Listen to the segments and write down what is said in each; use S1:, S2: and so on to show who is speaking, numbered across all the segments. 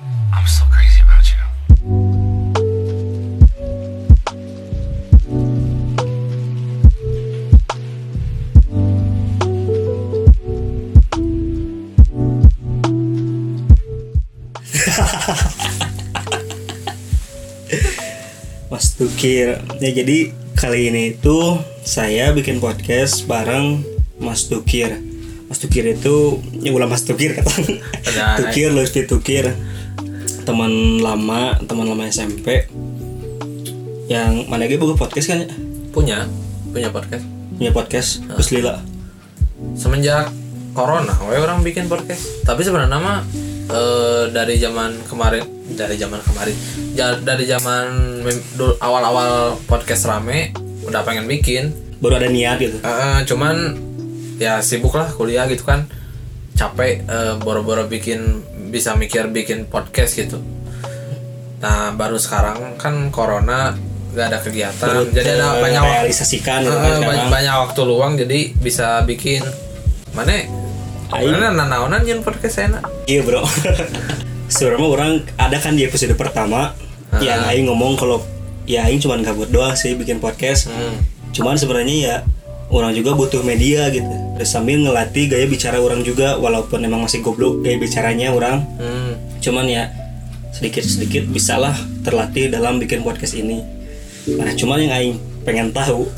S1: I'm still crazy about you.
S2: Mas Tukir. Ya jadi kali ini itu saya bikin podcast bareng Mas Tukir. Mas Tukir itu ya ulah Mas Tukir kata.
S3: Ada-
S2: Tukir Lutfi Tukir. Teman lama, teman lama SMP. Yang mana lagi buka podcast kan ya?
S3: punya punya podcast
S2: Punya podcast Terus Lila.
S3: semenjak corona we orang bikin podcast tapi sebenarnya mah eh, dari zaman kemarin dari zaman kemarin ja- dari zaman awal-awal podcast rame udah pengen bikin
S2: Baru ada niat gitu.
S3: Eh, cuman ya sibuk lah kuliah gitu kan capek eh, boro-boro bikin bisa mikir bikin podcast gitu. Nah baru sekarang kan corona gak ada kegiatan. Jadi ada banyak waktu
S2: realisasikan gitu
S3: Eh,
S2: kan
S3: banyak, banyak waktu luang jadi bisa bikin. Mana mana nanaonan nyen podcast enak?
S2: Iya bro. Sebenarnya orang ada kan di episode pertama Yang Aing ngomong kalau Ya Aing cuman gabut doang sih bikin podcast.
S3: Hmm.
S2: Cuman sebenarnya ya Orang juga butuh media gitu Sambil ngelatih gaya bicara orang juga Walaupun emang masih goblok gaya bicaranya orang.
S3: Hmm.
S2: Cuman ya Sedikit-sedikit bisalah terlatih dalam bikin podcast ini. Nah cuman yang Aing pengen tahu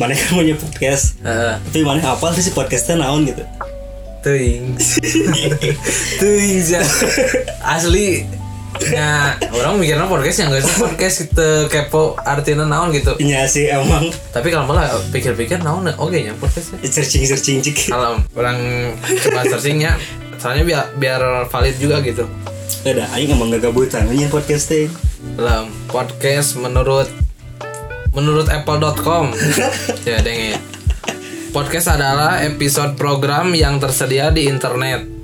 S2: Mana kan punya podcast.
S3: Eh,
S2: Tapi mana apa sih podcastnya naon gitu.
S3: Teuing. Sih Asli Ya orang mikirnya podcast yang gak sih podcast? Kita kepo artinya naon gitu.
S2: Iya sih emang.
S3: Tapi kalau malah pikir-pikir naon oke nya podcast ya.
S2: Searching-searching cik
S3: Kalau orang coba searchingnya Soalnya biar biar valid juga gitu.
S2: Udah, aing emang gak gabutan nanya podcast teh.
S3: Dalam podcast menurut menurut apple.com ya deng ya. Podcast adalah episode program yang tersedia di internet.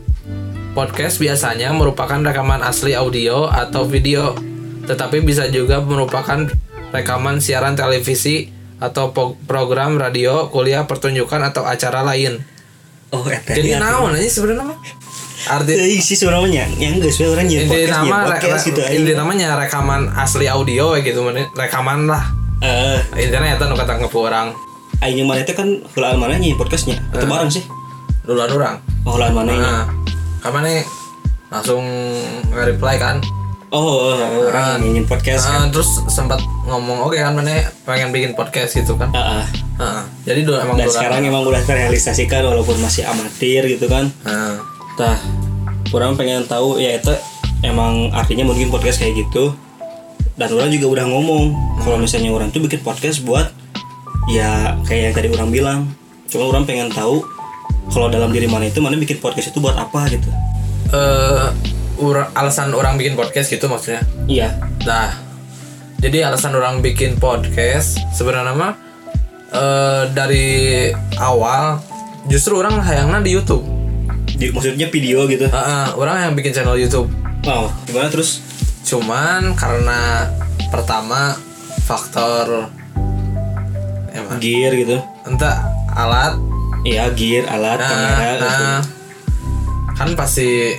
S3: Podcast biasanya merupakan rekaman asli audio atau video, tetapi bisa juga merupakan rekaman siaran televisi atau program radio, kuliah, pertunjukan atau acara lain.
S2: Oh, eta.
S3: Jadi naon aja sebenarnya mah? Arti
S2: Teuing sih sebenarnya yang geus we orang podcast
S3: nama
S2: nyen podcast gitu
S3: inti namanya rekaman asli audio we gitu rekaman lah
S2: Eh,
S3: intinya eta nu kata orang
S2: aing mana teh kan heulaan mana nyen podcastnya? Atau bareng sih?
S3: duluan orang
S2: Oh, heulaan mana nya?
S3: nah nih langsung nge-reply kan
S2: Oh, oh, orang yang nyen podcast kan.
S3: Nah, terus sempat ngomong oke kan mana pengen bikin podcast gitu kan
S2: Heeh.
S3: Nah, jadi dulu emang
S2: Dan
S3: duluan
S2: sekarang emang udah terrealisasikan walaupun masih amatir gitu kan.
S3: nah,
S2: Tah, orang pengen tahu ya itu emang artinya mungkin podcast kayak gitu. Dan orang juga udah ngomong kalau misalnya orang tuh bikin podcast buat ya kayak yang tadi orang bilang. Cuma orang pengen tahu kalau dalam diri mana itu mana bikin podcast itu buat apa gitu.
S3: eh ura- alasan orang bikin podcast gitu maksudnya
S2: Iya.
S3: Nah, jadi alasan orang bikin podcast sebenarnya mah eh, dari awal justru orang hayangnya di YouTube.
S2: Di, maksudnya video gitu.
S3: Heeh, orang yang bikin channel YouTube.
S2: Wow, gimana terus?
S3: Cuman karena pertama faktor emang
S2: Gear gitu.
S3: entah alat
S2: Iya, gear, alat,
S3: nah,
S2: kamera gitu.
S3: nah, kan pasti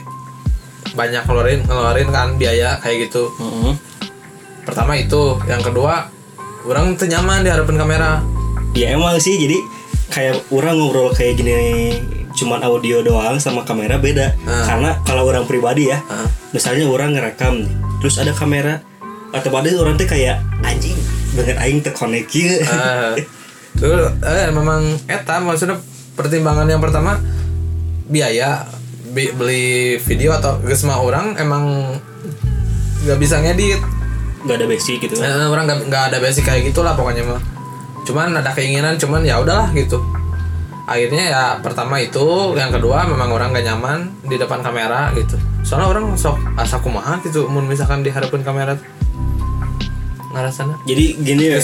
S3: banyak ngeluarin ngeluarin kan biaya kayak gitu.
S2: Heeh.
S3: Pertama itu, yang kedua orang tuh nyaman di hadapan kamera.
S2: Ya emang sih jadi kayak orang ngobrol kayak gini cuman audio doang sama kamera beda.
S3: Ah.
S2: Karena kalau orang pribadi ya,
S3: Ah.
S2: misalnya orang ngerekam nih, terus ada kamera atau pada orang tuh kayak anjing bener aing terkonek ieu.
S3: Eh, Terus eh, memang eta maksudnya pertimbangan yang pertama biaya Bi- beli video atau mah orang emang nggak bisa ngedit.
S2: Gak ada basic gitu. Kan.
S3: Eh, orang nggak nggak ada basic kayak gitulah pokoknya mah. Cuman ada keinginan cuman ya udahlah gitu. Akhirnya ya pertama itu yang kedua memang orang gak nyaman di depan kamera gitu. Soalnya orang sok asa kumaha gitu mun misalkan di hadapan kamera. Ngerasana
S2: Jadi gini ya,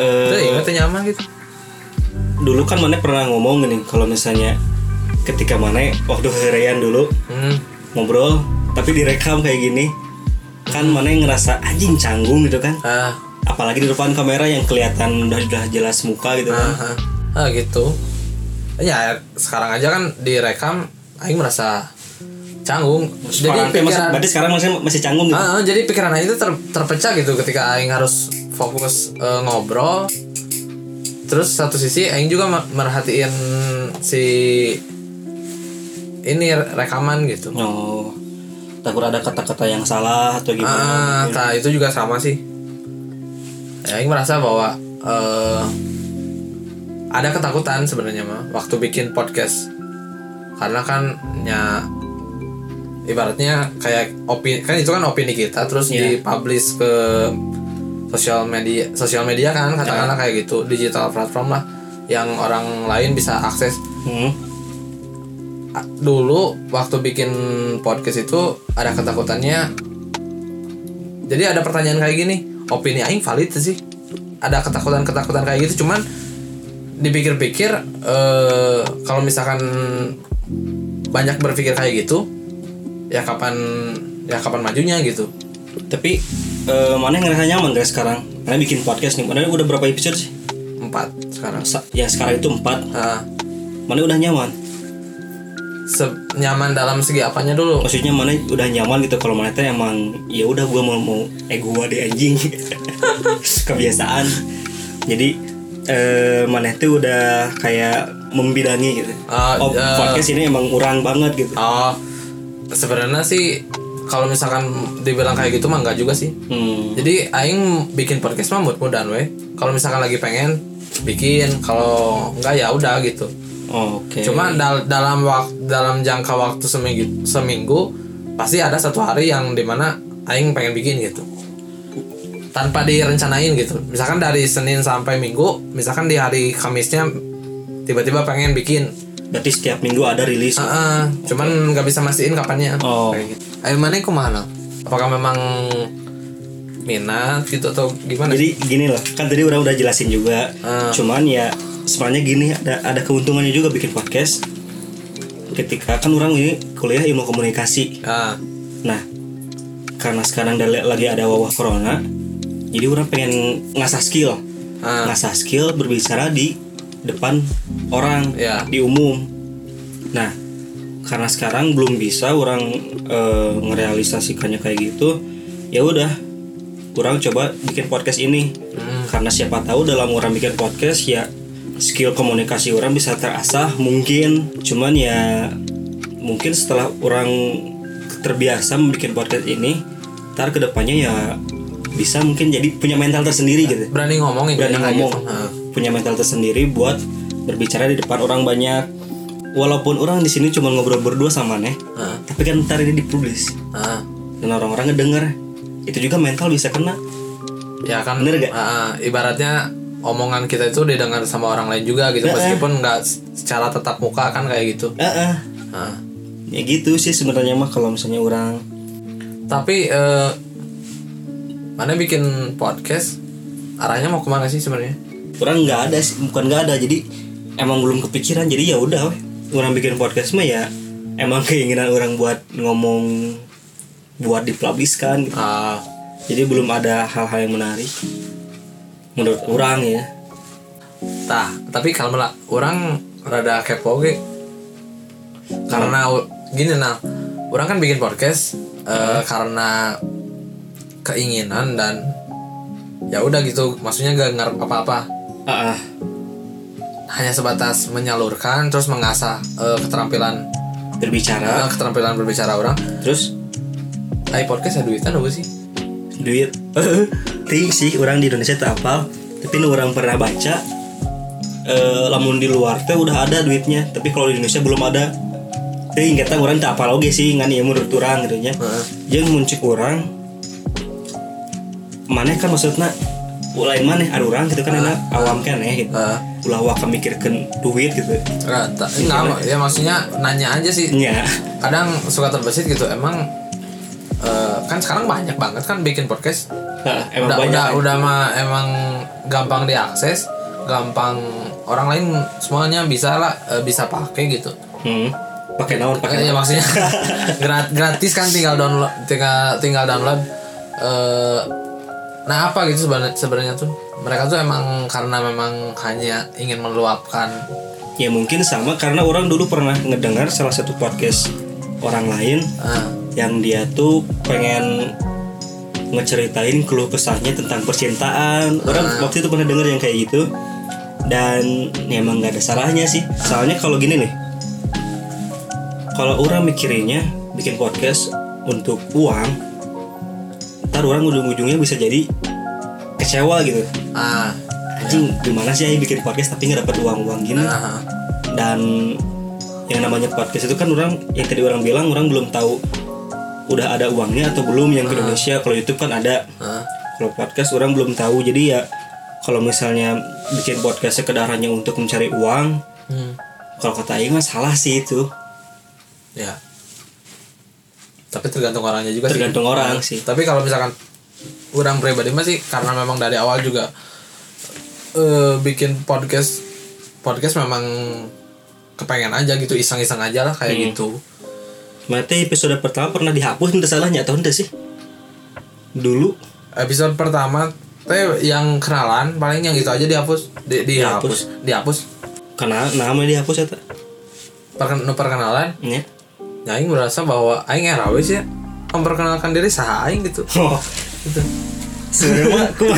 S2: eh,
S3: tuh inget nyaman gitu.
S2: dulu kan mana pernah ngomong gini kalau misalnya ketika mana waktu herean dulu
S3: hmm.
S2: ngobrol tapi direkam kayak gini kan mana ngerasa anjing canggung gitu kan.
S3: Ah.
S2: Apalagi di depan kamera yang kelihatan udah udah jelas muka gitu kan.
S3: Ah, ah. Ah, gitu. Ya sekarang aja kan direkam Aing merasa canggung.
S2: Sekarang
S3: jadi
S2: masih,
S3: pikiran
S2: berarti sekarang masih masih canggung gitu.
S3: Ah, ah, jadi pikiran Aing itu ter- terpecah gitu ketika Aing harus fokus eh, ngobrol terus satu sisi Aing juga me- merhatiin si ini re- rekaman gitu
S2: Oh. Takut ada kata-kata yang salah atau gimana.
S3: Ah, nah itu juga sama sih. Aing merasa bahwa eh, ada ketakutan sebenarnya mah waktu bikin podcast. Karena kan ya ibaratnya kayak opini kan itu kan opini kita terus
S2: Iya.
S3: dipublish ke sosial media sosial media kan katakanlah kayak gitu digital platform lah yang orang lain bisa akses.
S2: Hmm.
S3: Dulu waktu bikin podcast itu ada ketakutannya jadi ada pertanyaan kayak gini opini aing valid sih? Ada ketakutan ketakutan kayak gitu cuman dipikir-pikir eh kalau misalkan banyak berpikir kayak gitu ya kapan ya kapan majunya gitu.
S2: Tapi eh, mana yang ngerasa nyaman guys sekarang? Mana bikin podcast nih. Mana udah berapa episode sih?
S3: empat sekarang
S2: Sa- Ya sekarang itu empat.
S3: Nah,
S2: Mana udah nyaman?
S3: se- nyaman dalam segi apanya dulu
S2: Maksudnya mana udah nyaman gitu kalau mana teh emang ya udah gua mau mau eh gua deh anjing. Kebiasaan. Jadi eh mana tuh udah kayak membidangi gitu.
S3: Ah,
S2: oh,
S3: eh.
S2: podcast ini emang kurang banget gitu.
S3: oh sebenarnya sih kalau misalkan dibilang kayak gitu mah enggak juga sih
S2: Hmm.
S3: Jadi aing bikin podcast mah mudah-mudahan weh. Kalau misalkan lagi pengen bikin, kalau enggak ya udah gitu.
S2: Oke.
S3: Cuma dal- dalam waktu dalam jangka waktu seminggu seminggu pasti ada satu hari yang di mana aing pengen bikin gitu. Tanpa direncanain gitu. Misalkan dari Senin sampai Minggu, misalkan di hari Kamisnya tiba-tiba pengen bikin.
S2: berarti setiap minggu ada rilis.
S3: Heeh, cuman nggak bisa mastiin kapannya.
S2: Oh.
S3: Kayak gitu. Aing mana ke mana? Apakah memang minat gitu atau gimana?
S2: Jadi gini loh, kan tadi orang udah jelasin juga.
S3: Ah.
S2: Cuman ya sebenarnya gini ada ada keuntungannya juga bikin podcast. Ketika kan orang ini kuliah ilmu komunikasi.
S3: Ah,
S2: Nah, karena sekarang lagi ada wabah corona, jadi orang pengen ngasah skill.
S3: ah,
S2: Ngasah skill berbicara di depan orang
S3: Ya.
S2: di umum. Nah, karena sekarang belum bisa orang eh, ngerealisasikannya kayak gitu, ya udah, orang coba bikin podcast ini.
S3: Hmm.
S2: Karena siapa tahu dalam orang bikin podcast ya skill komunikasi orang bisa terasah mungkin, cuman ya mungkin setelah orang terbiasa membuat podcast ini, ntar ke depannya ya bisa mungkin jadi punya mental tersendiri gitu
S3: berani ngomong
S2: berani
S3: intinya kayak
S2: ngomong.
S3: Ah.
S2: punya mental tersendiri buat berbicara di depan orang banyak walaupun orang di sini cuma ngobrol berdua sama neh
S3: Ah.
S2: tapi kan ntar ini dipublish
S3: Ah.
S2: dan orang-orang ngedenger itu juga mental bisa kena
S3: ya kan
S2: Bener gak?
S3: ah, ibaratnya omongan kita itu didengar sama orang lain juga gitu
S2: eh.
S3: meskipun nggak secara tetap muka kan kayak gitu
S2: Eh, eh.
S3: Ah.
S2: ya gitu sih sebenarnya mah kalau misalnya orang
S3: tapi eh, mana bikin podcast arahnya mau ke mana sih sebenarnya
S2: orang nggak ada sih bukan nggak ada jadi emang belum kepikiran jadi ya udah. Orang bikin podcast mah ya emang keinginan orang buat ngomong buat dipubliskan gitu.
S3: Ah,
S2: jadi belum ada hal-hal yang menarik menurut orang ya.
S3: Tah tapi kalau malah orang rada kepo ge. Karena u- gini nah orang kan bikin podcast eh, karena keinginan dan ya udah gitu maksudnya gak ngarep apa-apa.
S2: Ah, ah.
S3: Hanya sebatas menyalurkan terus mengasah eh, keterampilan
S2: berbicara.
S3: Eh, keterampilan berbicara orang.
S2: Terus?
S3: Ay podcast ada duitan apa sih?
S2: Duit. Ting sih orang di Indonesia tak apal tapi nu orang pernah baca eh, lamun di luar teh udah ada duitnya. Tapi kalau di Indonesia belum ada. Ting kata orang tak apal oge sih ngan ya menurut orang gitu nya jeung muncul orang mana kan maksudnya lain mana ada orang gitu kan enak awam kan ya gitu.
S3: Eh,
S2: ulah waka mikirkan duit gitu.
S3: Enggak, ta- enggak, ya maksudnya nanya aja sih.
S2: Nya
S3: kadang suka terbesit gitu emang eh, kan sekarang banyak banget kan bikin podcast.
S2: Nah, emang
S3: udah
S2: banyak.
S3: udah
S2: kan?
S3: udah mah emang gampang diakses gampang orang lain semuanya bisa lah eh, bisa pakai gitu.
S2: Hmm. Pakai naon pakai
S3: ya maksudnya grat- gratis kan tinggal download tinggal tinggal download eh nah apa gitu sebenarnya sebenarnya tuh? Mereka tuh emang karena memang hanya ingin meluapkan.
S2: Ya mungkin sama karena orang dulu pernah ngedengar salah satu podcast orang lain
S3: Ah,
S2: yang dia tuh pengen ngeceritain keluh kesahnya tentang percintaan. Orang
S3: Ah.
S2: waktu itu pernah denger yang kayak gitu. Dan ya emang nggak ada salahnya sih. Soalnya kalau gini nih kalau orang mikirinnya bikin podcast untuk uang ntar orang ujung-ujungnya bisa jadi kecewa gitu.
S3: Ah,
S2: anjing gimana sih Aing bikin podcast tapi nggak dapat uang-uang gini?
S3: Ah,
S2: dan yang namanya podcast itu kan orang yang tadi orang bilang orang belum tahu udah ada uangnya atau belum yang ke Indonesia. Kalau YouTube kan ada.
S3: Ah.
S2: kalau podcast orang belum tahu. Jadi ya kalau misalnya bikin podcast sekedar hanya untuk mencari uang
S3: Hmm,
S2: kalau kata Aing mah salah sih itu.
S3: Ya. Tapi tergantung orangnya juga
S2: Tergantung
S3: sih.
S2: orang
S3: Ah,
S2: sih.
S3: Tapi kalau misalkan orang pribadi mah sih karena memang dari awal juga eh bikin podcast podcast memang kepengen aja gitu iseng-iseng aja lah kayak
S2: Hmm.
S3: gitu.
S2: Mati episode pertama pernah dihapus entah salahnya atau entah sih dulu
S3: Episode pertama teh yang kenalan paling yang itu aja dihapus di, dihapus dihapus
S2: karena namanya dihapus ya tak
S3: Perken, perkenalan
S2: ya
S3: ya aing merasa bahwa aing era wis ya memperkenalkan diri sah aing gitu.
S2: Oh.
S3: Gitu.
S2: Mah aku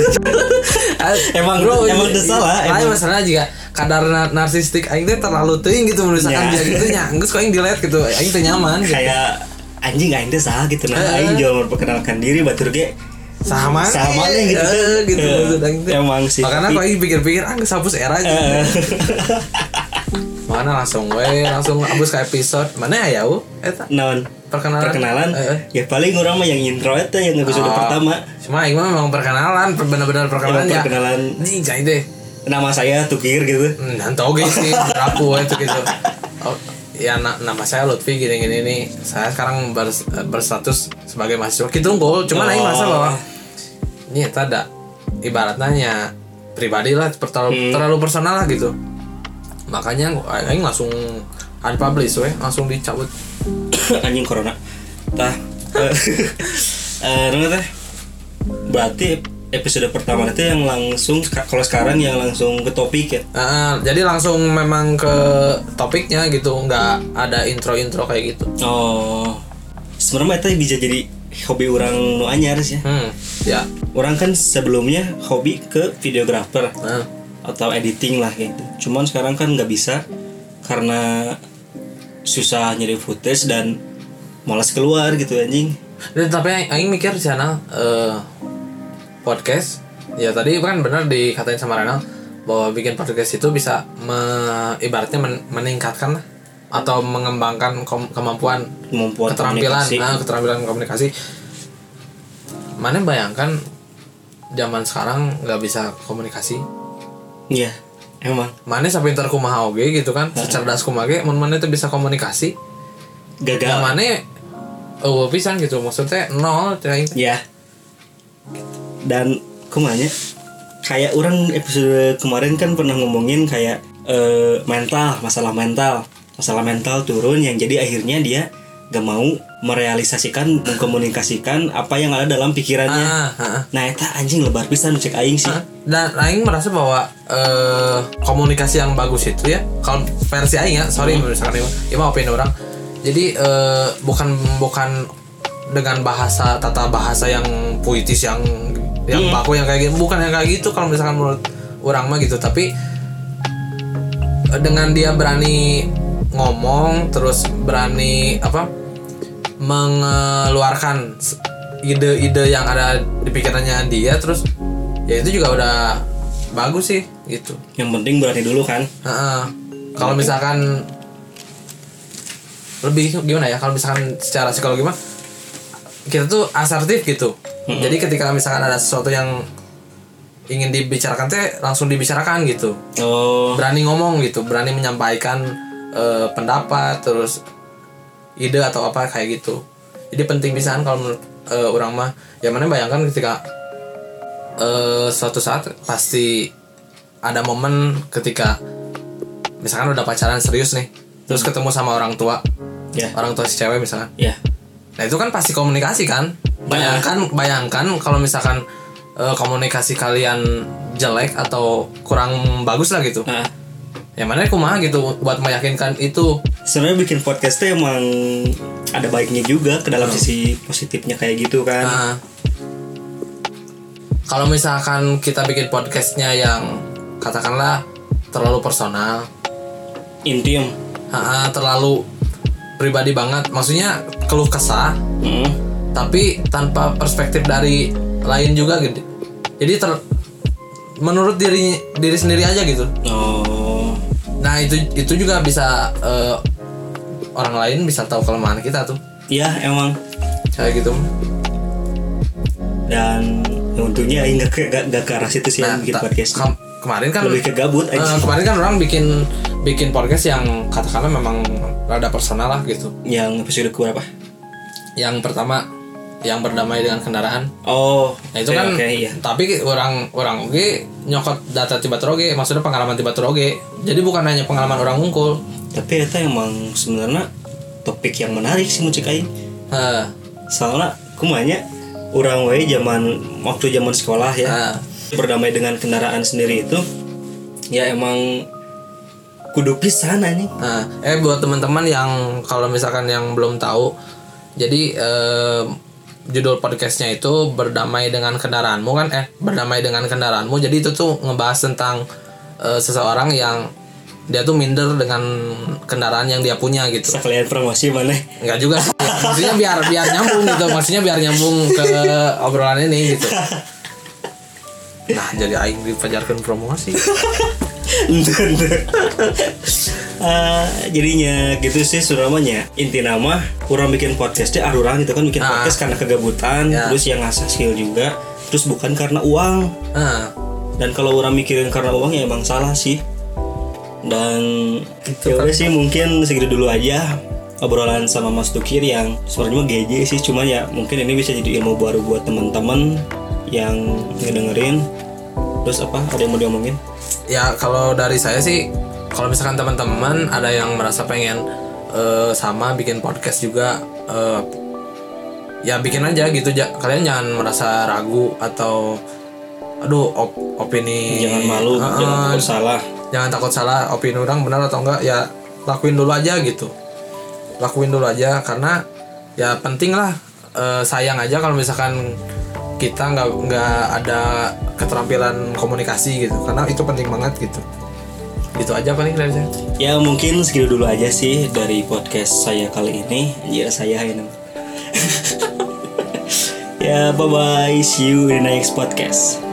S2: Emang- emang udah salah,
S3: Lain
S2: emang.
S3: masalah juga kadar na- narsistik aing teh terlalu teuing gitu misalkan
S2: Ya.
S3: dia gitu nya geus kok aing delete gitu aing teh nyaman gitu.
S2: kayak anjing aing teh saha gitu. Nah aing jual memperkenalkan diri batur ge
S3: sama
S2: sama nih gitu.
S3: Gitu teh.
S2: emang sih.
S3: Makanya kok aing pikir-pikir ah geus hapus era gitu.
S2: Eh,
S3: Mana langsung we langsung hapus ke episode. Mana ya u eta
S2: non.
S3: Perkenalan?
S2: Perkenalan.
S3: Eh, eh.
S2: ya paling orang mah yang intro itu yang episode
S3: Oh.
S2: pertama.
S3: cuma aing mah memang perkenalan benar-benar perkenalan ya.
S2: perkenalan.
S3: nih jadi deh.
S2: Nama saya Tukir gitu.
S3: Hmm, dan tau gak sih rapuh itu gitu oh, ya na- nama saya Lutfi gini gini nih. Saya sekarang bers- berstatus sebagai mahasiswa. Gitu unggul cuman aing
S2: Oh.
S3: merasa bahwa ini ya ada ibaratnya ya pribadi lah terlalu, terlalu personal lah gitu makanya aing langsung unpublish we langsung dicabut
S2: anjing corona. Tah. Eh eh, teh berarti episode pertama itu yang langsung kalau sekarang yang langsung ke topik ya?
S3: Nah, jadi langsung memang ke topiknya gitu nggak ada intro-intro kayak gitu.
S2: Oh. Sebenarnya itu bisa jadi hobi orang nu anyar sih ya.
S3: Hmm ya.
S2: Orang kan sebelumnya hobi ke videografer
S3: nah,
S2: atau editing lah gitu. Cuman sekarang kan nggak bisa karena susah nyari footage dan malas keluar gitu anjing.
S3: Dan tapi aing, mikir di sana eh, podcast ya tadi kan benar dikatain sama Renal bahwa bikin podcast itu bisa me- ibaratnya men- meningkatkan atau mengembangkan kom- kemampuan
S2: Kemampuan
S3: keterampilan
S2: komunikasi.
S3: ah, keterampilan komunikasi. Mana bayangkan zaman sekarang nggak bisa komunikasi.
S2: Iya, emang
S3: Mana sampai pintar kumaha oge gitu kan, secerdas kumaha ge mun mana itu bisa komunikasi.
S2: Gagal.
S3: mana oh pisan gitu maksudnya nol teh aing.
S2: Ya. Dan kumanya kayak orang episode kemarin kan pernah ngomongin kayak eh, mental, masalah mental. Masalah mental turun yang jadi akhirnya dia gak mau merealisasikan, mengkomunikasikan apa yang ada dalam pikirannya.
S3: Ah, ah, ah.
S2: Nah, eta anjing lebar pisan cek aing sih.
S3: dan Aing merasa bahwa eh, komunikasi yang bagus itu ya kalau versi Aing ya sorry misalkan ini ya mau opini orang jadi eh, bukan bukan dengan bahasa tata bahasa yang puitis yang yang baku yang kayak gitu bukan yang kayak gitu kalau misalkan menurut orang mah gitu tapi eh, dengan dia berani ngomong terus berani apa mengeluarkan ide-ide yang ada di pikirannya dia terus ya itu juga udah bagus sih gitu.
S2: Yang penting berani dulu kan.
S3: Kalau misalkan lebih gimana ya kalau misalkan secara psikologi mah kita tuh asertif gitu. Jadi ketika misalkan ada sesuatu yang ingin dibicarakan teh langsung dibicarakan gitu.
S2: Oh,
S3: berani ngomong gitu berani menyampaikan eh, pendapat terus ide atau apa kayak gitu jadi penting pisan kalau menurut eh, orang mah ya mana bayangkan ketika eh, suatu saat pasti ada momen ketika misalkan udah pacaran serius nih terus ketemu sama orang tua
S2: ya.
S3: orang tua si cewek misalkan
S2: Ya.
S3: Nah itu kan pasti komunikasi kan. Bayangkan, bayangkan kalau misalkan eh, komunikasi kalian jelek atau kurang bagus lah gitu.
S2: Nah,
S3: ya mana kumaha gitu buat meyakinkan itu.
S2: Sebenarnya bikin podcast tuh emang ada baiknya juga ke dalam sisi positifnya kayak gitu kan.
S3: Nah, kalau misalkan kita bikin podcastnya yang katakanlah terlalu personal,
S2: intim.
S3: Ha, terlalu pribadi banget, maksudnya keluh kesah,
S2: Hmm.
S3: tapi tanpa perspektif dari lain juga gitu. Jadi ter, menurut diri diri sendiri aja gitu.
S2: oh
S3: itu itu juga bisa eh, orang lain bisa tahu kelemahan kita tuh.
S2: Ya emang.
S3: Kayak gitu.
S2: dan ya untungnya Aing nggak ke nggak nggak ke arah situ sih yang bikin podcast.
S3: kam- kemarin kan
S2: lebih ke gabut
S3: Eh,
S2: aja
S3: kemarin kan orang bikin bikin podcast yang katakanlah memang rada personal lah gitu.
S2: yang episode ke berapa
S3: Yang pertama yang berdamai dengan kendaraan.
S2: oh
S3: Nah itu
S2: oke,
S3: kan
S2: oke, iya
S3: tapi orang orang oke nyokot data tiba oge maksudnya pengalaman tiba oge. Jadi bukan hanya pengalaman orang unggul.
S2: tapi itu emang sebenarnya topik yang menarik sih mucik Aing
S3: Heh,
S2: soalnya kumanya orang wae zaman waktu zaman sekolah ya
S3: Nah.
S2: berdamai dengan kendaraan sendiri itu ya emang kudu pisan anjing
S3: Nah, eh buat teman-teman yang kalau misalkan yang belum tahu, jadi eh, judul podcastnya itu berdamai dengan kendaraanmu kan? Eh berdamai dengan kendaraanmu. Jadi itu tuh ngebahas tentang eh, seseorang yang dia tuh minder dengan kendaraan yang dia punya gitu.
S2: sekalian promosi mana
S3: Enggak juga sih. Maksudnya biar biar nyambung gitu. Maksudnya biar nyambung ke obrolan ini gitu. Nah, jadi aing dipajarkan promosi.
S2: Ah, jadinya gitu sih suramanya inti nama kurang bikin podcast deh arurang gitu kan bikin
S3: Ah.
S2: podcast karena kegabutan
S3: Ya.
S2: terus yang ngasah skill juga terus bukan karena uang.
S3: Nah,
S2: dan kalau orang mikirin karena uang ya emang salah sih. Dan
S3: Gitu
S2: ya
S3: kan.
S2: sih mungkin segitu dulu aja obrolan sama Mas Tukir yang sebenarnya GJ sih cuman ya mungkin ini bisa jadi ilmu baru buat teman-teman yang ngedengerin. Terus apa? Ada yang mau diomongin?
S3: Ya kalau dari saya sih kalau misalkan teman-teman ada yang merasa pengen eh, sama bikin podcast juga eh, ya bikin aja gitu. Ja- kalian jangan merasa ragu atau aduh op- opini
S2: jangan malu
S3: Heeh,
S2: jangan takut salah.
S3: jangan takut salah opini orang benar atau enggak ya lakuin dulu aja gitu. Lakuin dulu aja karena ya penting lah eh, sayang aja kalau misalkan kita nggak nggak ada keterampilan komunikasi gitu. Karena itu penting banget gitu gitu aja paling dari saya.
S2: Ya mungkin segitu dulu aja sih dari podcast saya kali ini. Ya saya ini ya bye bye see you in the next podcast